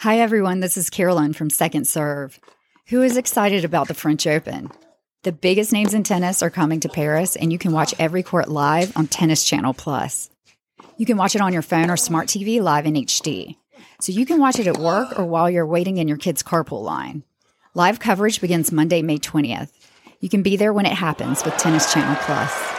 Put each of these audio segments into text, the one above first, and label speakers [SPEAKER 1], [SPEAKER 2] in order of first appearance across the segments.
[SPEAKER 1] Hi, everyone. This is Carolyn from Second Serve. Who is excited about the French Open? The biggest names in tennis are coming to Paris, and you can watch every court live on Tennis Channel Plus. You can watch it on your phone or smart TV live in HD. So you can watch it at work or while you're waiting in your kid's carpool line. Live coverage begins Monday, May 20th. You can be there when it happens with Tennis Channel Plus.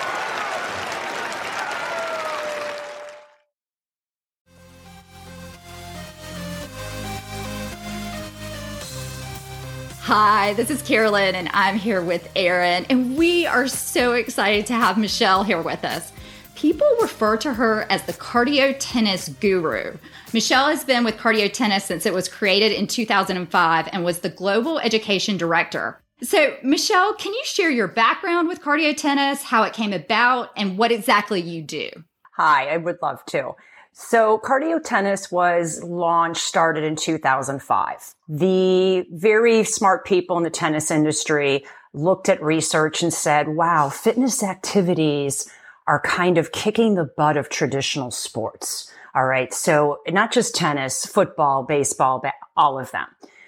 [SPEAKER 1] Hi, this is Carolyn, and I'm here with Erin, and we are so excited to have Michelle here with us. People refer to her as the cardio tennis guru. Michelle has been with Cardio Tennis since it was created in 2005 and was the global education director. So, Michelle, can you share your background with cardio tennis, how it came about, and what exactly you do?
[SPEAKER 2] Hi, I would love to. So cardio tennis was launched, started in 2005. The very smart people in the tennis industry looked at research and said, wow, fitness activities are kind of kicking the butt of traditional sports. All right. So not just tennis, football, baseball, all of them.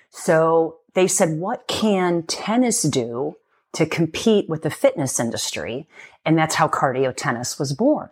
[SPEAKER 2] So they said, what can tennis do to compete with the fitness industry? And that's how cardio tennis was born.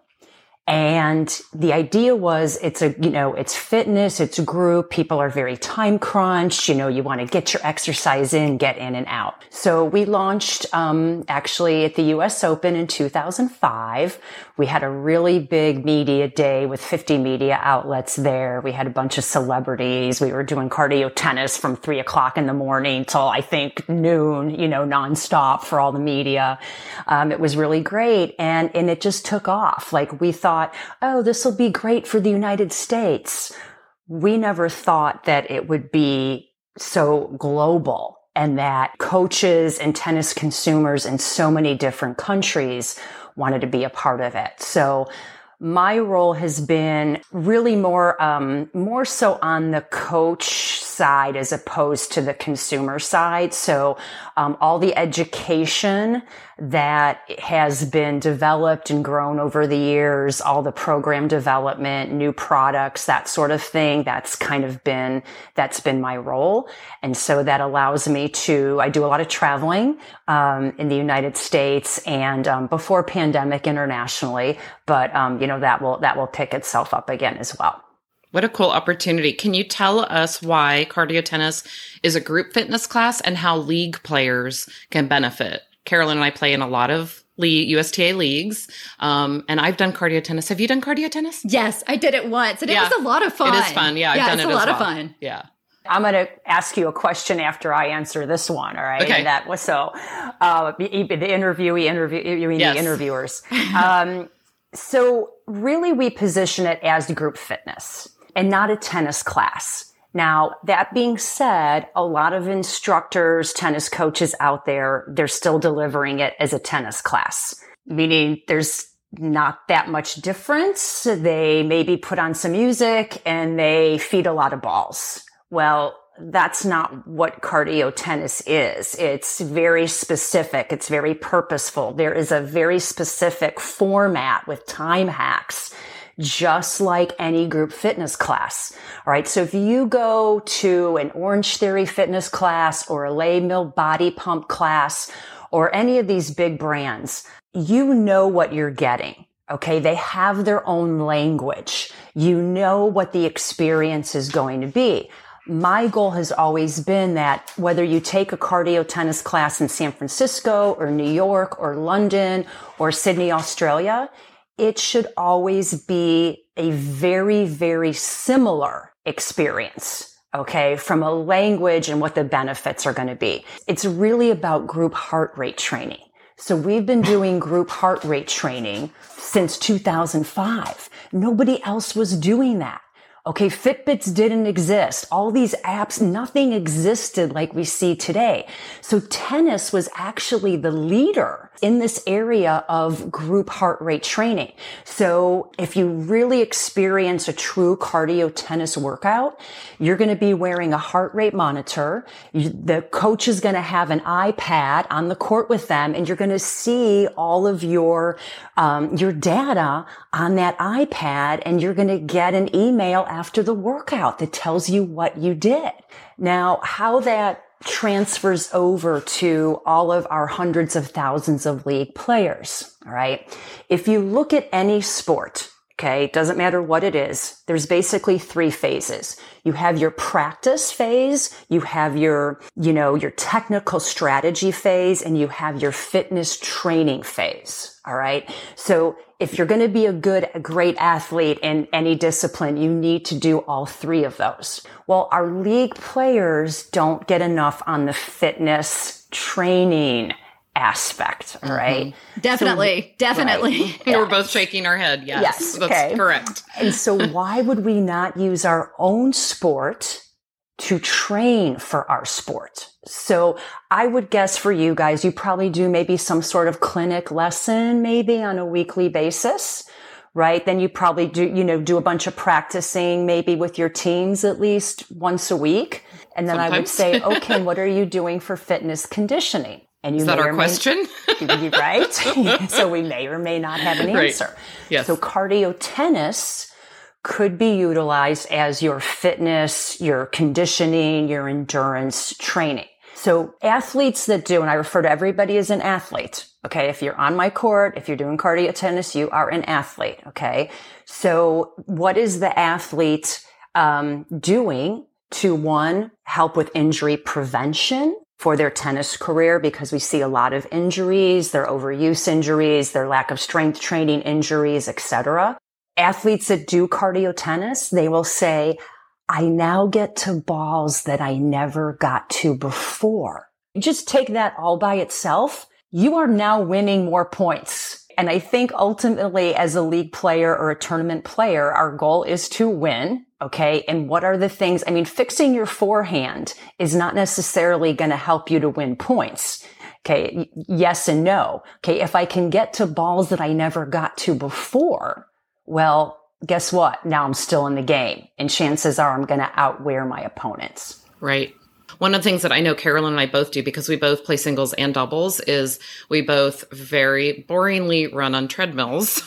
[SPEAKER 2] And the idea was it's a, you know, it's fitness, it's group. People are very time crunched. You know, you want to get your exercise in, get in and out. So we launched, um, actually at the US Open in 2005. We had a really big media day with 50 media outlets there. We had a bunch of celebrities. We were doing cardio tennis from three o'clock in the morning till I think noon, you know, nonstop for all the media. Um, it was really great. And, and it just took off. Like we thought, thought, oh, this will be great for the United States. We never thought that it would be so global and that coaches and tennis consumers in so many different countries wanted to be a part of it. So my role has been really more um, more so on the coach side as opposed to the consumer side. So um, all the education that has been developed and grown over the years, all the program development, new products, that sort of thing. That's kind of been, that's been my role. And so that allows me to, I do a lot of traveling, um, in the United States and, um, before pandemic internationally, but, um, you know, that will, that will pick itself up again as well.
[SPEAKER 3] What a cool opportunity. Can you tell us why cardio tennis is a group fitness class and how league players can benefit? Carolyn and I play in a lot of league, USTA leagues. Um, and I've done cardio tennis. Have you done cardio tennis?
[SPEAKER 1] Yes, I did it once and yeah. it was a lot of fun.
[SPEAKER 3] It is fun. Yeah, I've
[SPEAKER 1] yeah,
[SPEAKER 3] done
[SPEAKER 1] it's
[SPEAKER 3] it
[SPEAKER 1] a lot
[SPEAKER 3] well.
[SPEAKER 1] of fun.
[SPEAKER 3] Yeah.
[SPEAKER 2] I'm going to ask you a question after I answer this one. All right.
[SPEAKER 3] Okay.
[SPEAKER 2] that was so, uh, the interviewee interviewing yes. the interviewers. um, so really we position it as group fitness and not a tennis class. Now, that being said, a lot of instructors, tennis coaches out there, they're still delivering it as a tennis class, meaning there's not that much difference. They maybe put on some music and they feed a lot of balls. Well, that's not what cardio tennis is. It's very specific. It's very purposeful. There is a very specific format with time hacks just like any group fitness class. All right. So if you go to an Orange Theory fitness class or a Les Mills body pump class or any of these big brands, you know what you're getting. Okay. They have their own language. You know what the experience is going to be. My goal has always been that whether you take a cardio tennis class in San Francisco or New York or London or Sydney, Australia, it should always be a very, very similar experience. Okay. From a language and what the benefits are going to be. It's really about group heart rate training. So we've been doing group heart rate training since 2005. Nobody else was doing that. Okay. Fitbits didn't exist. All these apps, nothing existed like we see today. So tennis was actually the leader in this area of group heart rate training. So if you really experience a true cardio tennis workout, you're going to be wearing a heart rate monitor. The coach is going to have an iPad on the court with them and you're going to see all of your, um, your data on that iPad and you're going to get an email after the workout that tells you what you did. Now, how that transfers over to all of our hundreds of thousands of league players. All right. If you look at any sport, okay, it doesn't matter what it is, there's basically three phases. You have your practice phase, you have your, you know, your technical strategy phase, and you have your fitness training phase. All right. So if you're going to be a good, a great athlete in any discipline, you need to do all three of those. Well, our league players don't get enough on the fitness training aspect. All right.
[SPEAKER 1] mm-hmm. Definitely. So, definitely. Right.
[SPEAKER 3] Yeah. We're both shaking our head. Yes. Yes. That's okay. correct.
[SPEAKER 2] and so why would we not use our own sport to train for our sport. So I would guess for you guys, you probably do maybe some sort of clinic lesson, maybe on a weekly basis, right? Then you probably do, you know, do a bunch of practicing maybe with your teams at least once a week. And then Sometimes. I would say, okay, what are you doing for fitness conditioning?
[SPEAKER 3] And you Is that our question?
[SPEAKER 2] May, right? so we may or may not have an answer. Right. Yes. So cardio tennis could be utilized as your fitness, your conditioning, your endurance training. So athletes that do, and I refer to everybody as an athlete. Okay. If you're on my court, if you're doing cardio tennis, you are an athlete. Okay. So what is the athlete, um, doing to one, help with injury prevention? For their tennis career, because we see a lot of injuries, their overuse injuries, their lack of strength training injuries, etc athletes that do cardio tennis, they will say, I now get to balls that I never got to before. Just take that all by itself. You are now winning more points. And I think ultimately as a league player or a tournament player, our goal is to win. Okay. And what are the things? I mean, fixing your forehand is not necessarily going to help you to win points. Okay. Yes and no. Okay. If I can get to balls that I never got to before, well, guess what? Now I'm still in the game and chances are I'm going to outwear my opponents.
[SPEAKER 3] Right. One of the things that I know Carolyn and I both do because we both play singles and doubles is we both very boringly run on treadmills,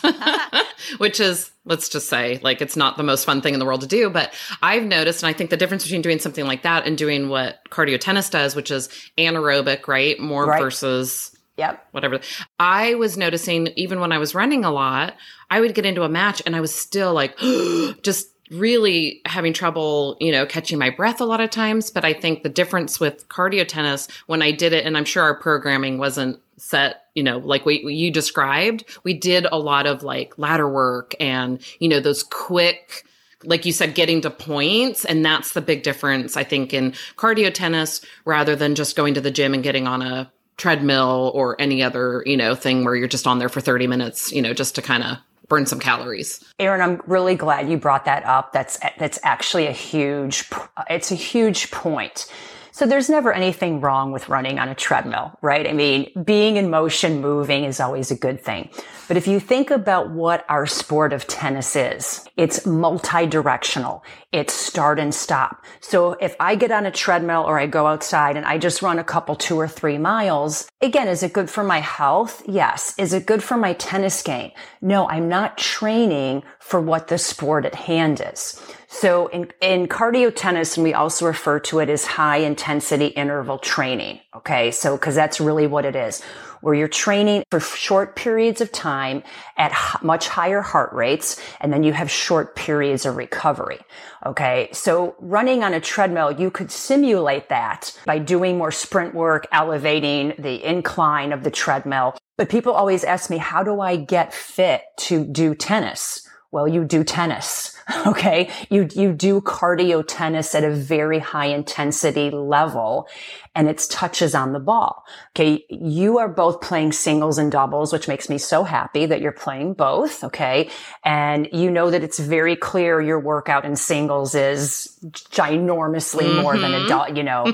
[SPEAKER 3] which is, let's just say, like it's not the most fun thing in the world to do. But I've noticed, and I think the difference between doing something like that and doing what cardio tennis does, which is anaerobic, right? More right. versus
[SPEAKER 2] Yep.
[SPEAKER 3] Whatever. I was noticing even when I was running a lot, I would get into a match and I was still like, just really having trouble, you know, catching my breath a lot of times. But I think the difference with cardio tennis when I did it, and I'm sure our programming wasn't set, you know, like what you described, we did a lot of like ladder work and, you know, those quick, like you said, getting to points. And that's the big difference, I think, in cardio tennis rather than just going to the gym and getting on a treadmill or any other, you know, thing where you're just on there for 30 minutes, you know, just to kind of burn some calories.
[SPEAKER 2] Erin, I'm really glad you brought that up. That's that's actually a huge it's a huge point. So there's never anything wrong with running on a treadmill, right? I mean, being in motion, moving is always a good thing. But if you think about what our sport of tennis is, it's multi-directional. It's start and stop. So if I get on a treadmill or I go outside and I just run a couple two or three miles, again, is it good for my health? Yes. Is it good for my tennis game? No, I'm not training for what the sport at hand is. So in, in cardio tennis, and we also refer to it as high intensity interval training. Okay. So, cause that's really what it is where you're training for short periods of time at much higher heart rates, and then you have short periods of recovery. Okay. So running on a treadmill, you could simulate that by doing more sprint work, elevating the incline of the treadmill. But people always ask me, how do I get fit to do tennis? Well, you do tennis. Okay. You, you do cardio tennis at a very high intensity level and it's touches on the ball. Okay. You are both playing singles and doubles, which makes me so happy that you're playing both. Okay. And you know that it's very clear your workout in singles is ginormously mm-hmm. more than a, mm-hmm. you know.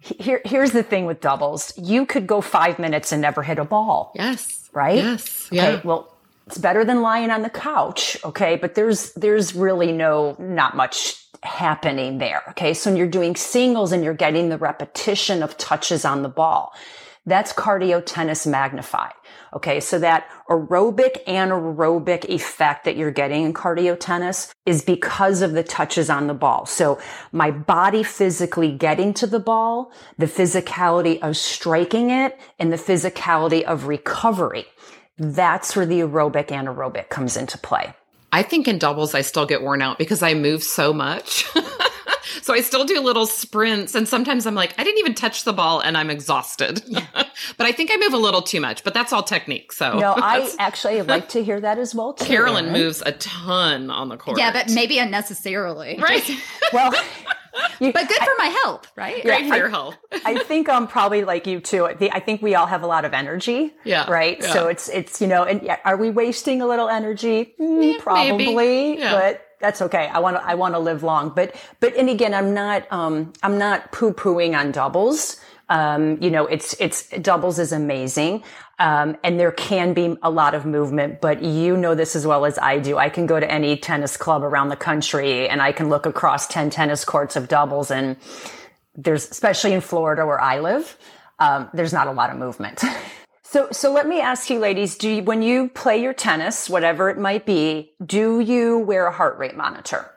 [SPEAKER 2] here, here's the thing with doubles. You could go five minutes and never hit a ball.
[SPEAKER 3] Yes.
[SPEAKER 2] Right?
[SPEAKER 3] Yes.
[SPEAKER 2] Okay.
[SPEAKER 3] Yeah.
[SPEAKER 2] Well, it's better than lying on the couch. Okay. But there's, there's really no, not much happening there. Okay. So when you're doing singles and you're getting the repetition of touches on the ball, that's cardio tennis magnified. Okay. So that aerobic anaerobic effect that you're getting in cardio tennis is because of the touches on the ball. So my body physically getting to the ball, the physicality of striking it and the physicality of recovery. That's where the aerobic anaerobic comes into play.
[SPEAKER 3] I think in doubles, I still get worn out because I move so much. so I still do little sprints. And sometimes I'm like, I didn't even touch the ball and I'm exhausted. but I think I move a little too much, but that's all technique. So
[SPEAKER 2] No, I actually like to hear that as well too.
[SPEAKER 3] Carolyn
[SPEAKER 2] Erin.
[SPEAKER 3] moves a ton on the court.
[SPEAKER 1] Yeah, but maybe unnecessarily.
[SPEAKER 3] right.
[SPEAKER 2] Well, you,
[SPEAKER 1] But good for my health, right?
[SPEAKER 3] Great
[SPEAKER 2] Yeah,
[SPEAKER 3] for
[SPEAKER 2] I-
[SPEAKER 3] your health.
[SPEAKER 2] I think I'm probably like you too. The- I think we all have a lot of energy.
[SPEAKER 3] Yeah,
[SPEAKER 2] Right.
[SPEAKER 3] yeah.
[SPEAKER 2] So it's, it's, you know, and yeah, are we wasting a little energy? Mm, probably,
[SPEAKER 3] Yeah.
[SPEAKER 2] but that's okay. I want to, I want to live long. But, but, and again, I'm not, um, I'm not poo pooing on doubles. Um, you know, it's, it's doubles is amazing. Um, and there can be a lot of movement, but you know this as well as I do. I can go to any tennis club around the country and I can look across 10 tennis courts of doubles and there's especially in Florida where I live, um, there's not a lot of movement. so, so let me ask you, ladies, do you, when you play your tennis, whatever it might be, do you wear a heart rate monitor?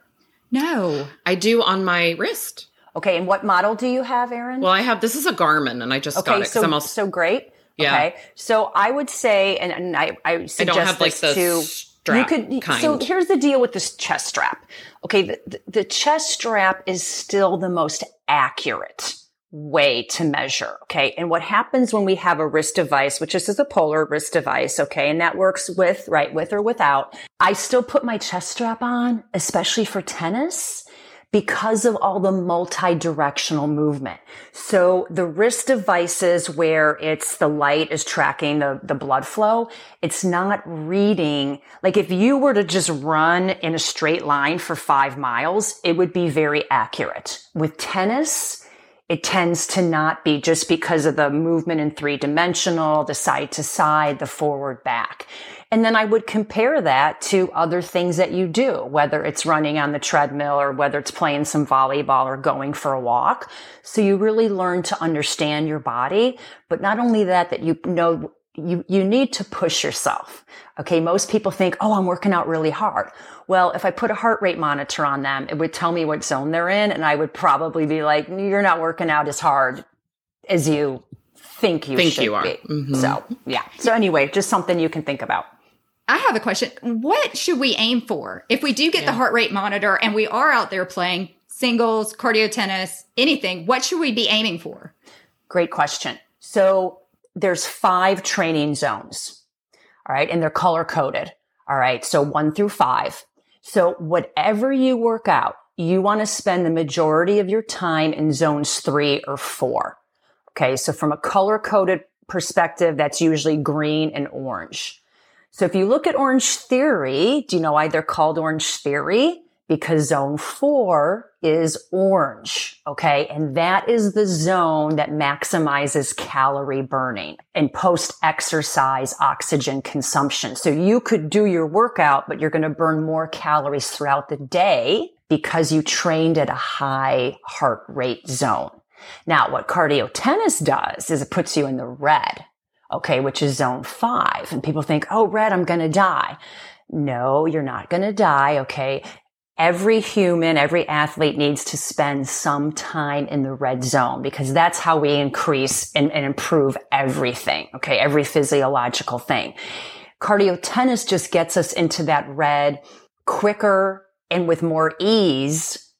[SPEAKER 1] No.
[SPEAKER 3] I do on my wrist.
[SPEAKER 2] Okay, and what model do you have, Erin?
[SPEAKER 3] Well, I have this is a Garmin, and I just got it
[SPEAKER 2] okay, so
[SPEAKER 3] I'm also,
[SPEAKER 2] so great.
[SPEAKER 3] Yeah.
[SPEAKER 2] Okay, so I would say, and, and I, I suggest
[SPEAKER 3] have, like,
[SPEAKER 2] this
[SPEAKER 3] the
[SPEAKER 2] to
[SPEAKER 3] strap
[SPEAKER 2] you could.
[SPEAKER 3] kind.
[SPEAKER 2] So here's the deal with this chest strap. Okay, the, the chest strap is still the most accurate way to measure. Okay. And what happens when we have a wrist device, which this is a polar wrist device. Okay. And that works with, right, with or without. I still put my chest strap on, especially for tennis because of all the multi-directional movement. So the wrist devices where it's the light is tracking the, the blood flow, it's not reading. Like if you were to just run in a straight line for five miles, it would be very accurate. With tennis, it tends to not be just because of the movement in three dimensional, the side to side, the forward back. And then I would compare that to other things that you do, whether it's running on the treadmill or whether it's playing some volleyball or going for a walk. So you really learn to understand your body. But not only that, that you know, you, you need to push yourself. Okay. Most people think, Oh, I'm working out really hard. Well, if I put a heart rate monitor on them, it would tell me what zone they're in. And I would probably be like, you're not working out as hard as you think you
[SPEAKER 3] Think
[SPEAKER 2] should
[SPEAKER 3] you are.
[SPEAKER 2] be.
[SPEAKER 3] Mhm.
[SPEAKER 2] So yeah. So anyway, just something you can think about.
[SPEAKER 1] I have a question. What should we aim for if we do get the heart rate monitor and we are out there playing singles, cardio tennis, anything? What should we be aiming for?
[SPEAKER 2] Great question. So there's five training zones. All right. And they're color coded. All right. So one through five. So whatever you work out, you want to spend the majority of your time in zones three or four. Okay. So from a color coded perspective, that's usually green and orange. So if you look at Orange Theory, do you know why they're called Orange Theory? Because zone four is orange. Okay. And that is the zone that maximizes calorie burning and post exercise oxygen consumption. So you could do your workout, but you're going to burn more calories throughout the day because you trained at a high heart rate zone. Now, what cardio tennis does is it puts you in the red okay, which is zone five. And people think, oh, red, I'm going to die. No, you're not going to die. Okay. Every human, every athlete needs to spend some time in the red zone because that's how we increase and, and improve everything. Okay. Every physiological thing. Cardio tennis just gets us into that red quicker and with more ease.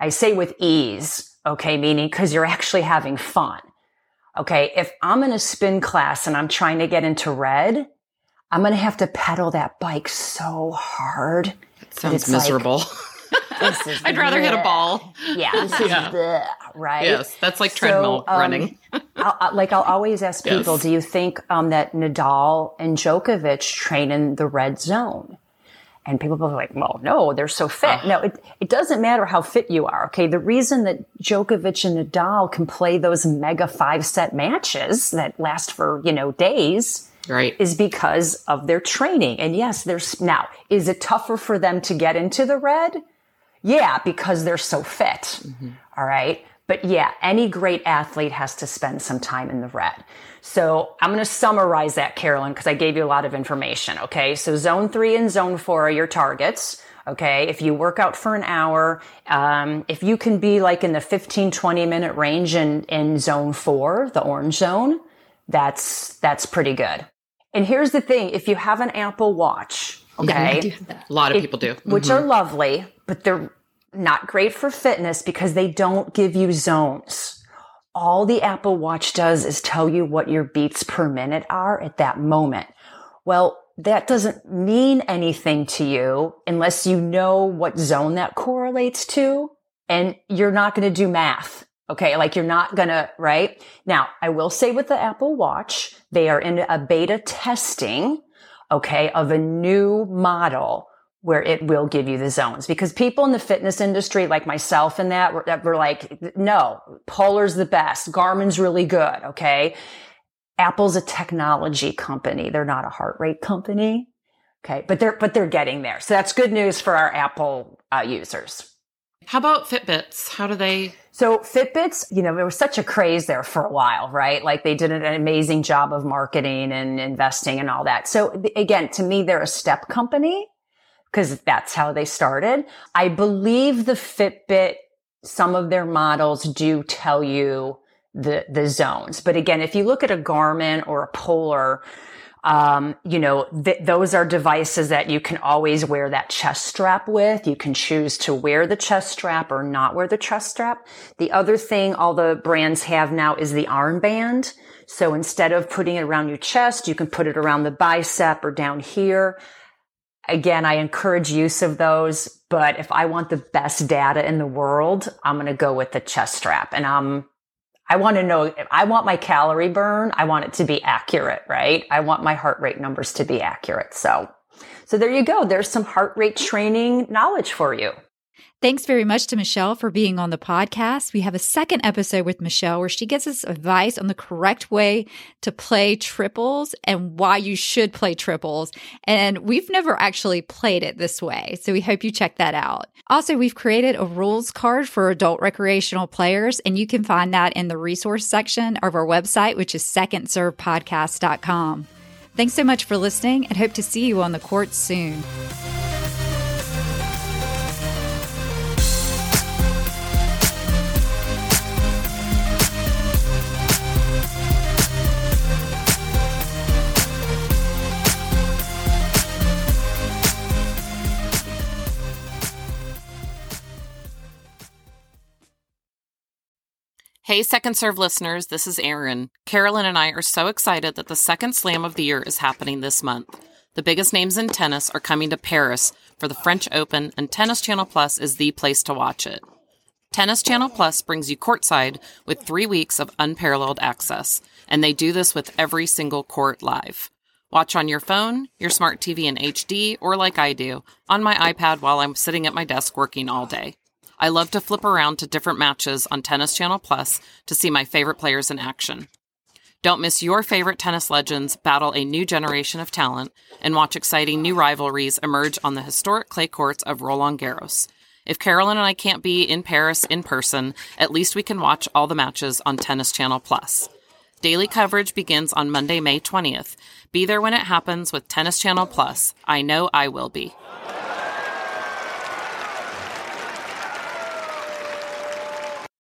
[SPEAKER 2] I say with ease. Okay. Meaning because you're actually having fun okay, if I'm in a spin class and I'm trying to get into red, I'm going to have to pedal that bike so hard.
[SPEAKER 3] Sounds
[SPEAKER 2] it's like-
[SPEAKER 3] miserable.
[SPEAKER 2] Is
[SPEAKER 3] I'd rather hit a ball.
[SPEAKER 2] Yeah, this is
[SPEAKER 3] Yeah.
[SPEAKER 2] bleh, right.
[SPEAKER 3] Yes, that's like
[SPEAKER 2] So,
[SPEAKER 3] treadmill
[SPEAKER 2] um,
[SPEAKER 3] running.
[SPEAKER 2] I'll, I- like I'll always ask people,
[SPEAKER 3] Yes.
[SPEAKER 2] do you think um, that Nadal and Djokovic train in the red zone? And people are like, well, no, they're so fit. No, it, it doesn't matter how fit you are. Okay. The reason that Djokovic and Nadal can play those mega five set matches that last for, you know, days
[SPEAKER 3] right.
[SPEAKER 2] is because of their training. And yes, there's now, is it tougher for them to get into the red? Yeah, because they're so fit. Mm-hmm. All right. But yeah, any great athlete has to spend some time in the red. So I'm going to summarize that, Carolyn, because I gave you a lot of information. Okay. So zone three and zone four are your targets. Okay. If you work out for an hour, um, if you can be like in the 15, 20 minute range in, in zone four, the orange zone, that's, that's pretty good. And here's the thing. If you have an Apple watch, okay.
[SPEAKER 3] Yeah, a lot of people do.
[SPEAKER 2] Which mm-hmm. are lovely, but they're not great for fitness because they don't give you zones. All the Apple Watch does is tell you what your beats per minute are at that moment. Well, that doesn't mean anything to you unless you know what zone that correlates to and you're not going to do math. Okay. Like you're not going to, right? Now, I will say with the Apple Watch, they are in a beta testing, okay, of a new model where it will give you the zones. Because people in the fitness industry like myself and that were, were like no polar's the best. Garmin's really good okay? Apple's a technology company. They're not a heart rate company okay? But they're but they're getting there. So that's good news for our apple uh, users
[SPEAKER 3] how about fitbits how do they
[SPEAKER 2] so Fitbits, you know, there was such a craze there for a while, right? Like they did an amazing job of marketing and investing and all that. So again, to me, they're a step company because that's how they started. I believe the Fitbit, some of their models do tell you the, the zones. But again, if you look at a Garmin or a Polar, um, you know, th- those are devices that you can always wear that chest strap with. You can choose to wear the chest strap or not wear the chest strap. The other thing all the brands have now is the armband. So instead of putting it around your chest, you can put it around the bicep or down here. Again, I encourage use of those, but if I want the best data in the world, I'm going to go with the chest strap. And I'm, I want to know, I want my calorie burn. I want it to be accurate, right? I want my heart rate numbers to be accurate. So, so there you go. There's some heart rate training knowledge for you.
[SPEAKER 1] Thanks very much to Michelle for being on the podcast. We have a second episode with Michelle where she gives us advice on the correct way to play triples and why you should play triples. And we've never actually played it this way. So we hope you check that out. Also, we've created a rules card for adult recreational players, and you can find that in the resource section of our website, which is secondservepodcast.com. Thanks so much for listening and hope to see you on the court soon.
[SPEAKER 3] Hey, Second Serve listeners, this is Erin. Carolyn and I are so excited that the second slam of the year is happening this month. The biggest names in tennis are coming to Paris for the French Open, and Tennis Channel Plus is the place to watch it. Tennis Channel Plus brings you courtside with three weeks of unparalleled access, and they do this with every single court live. Watch on your phone, your smart TV in HD, or like I do, on my iPad while I'm sitting at my desk working all day. I love to flip around to different matches on Tennis Channel Plus to see my favorite players in action. Don't miss your favorite tennis legends battle a new generation of talent and watch exciting new rivalries emerge on the historic clay courts of Roland Garros. If Carolyn and I can't be in Paris in person, at least we can watch all the matches on Tennis Channel Plus. Daily coverage begins on Monday, May 20th. Be there when it happens with Tennis Channel Plus. I know I will be.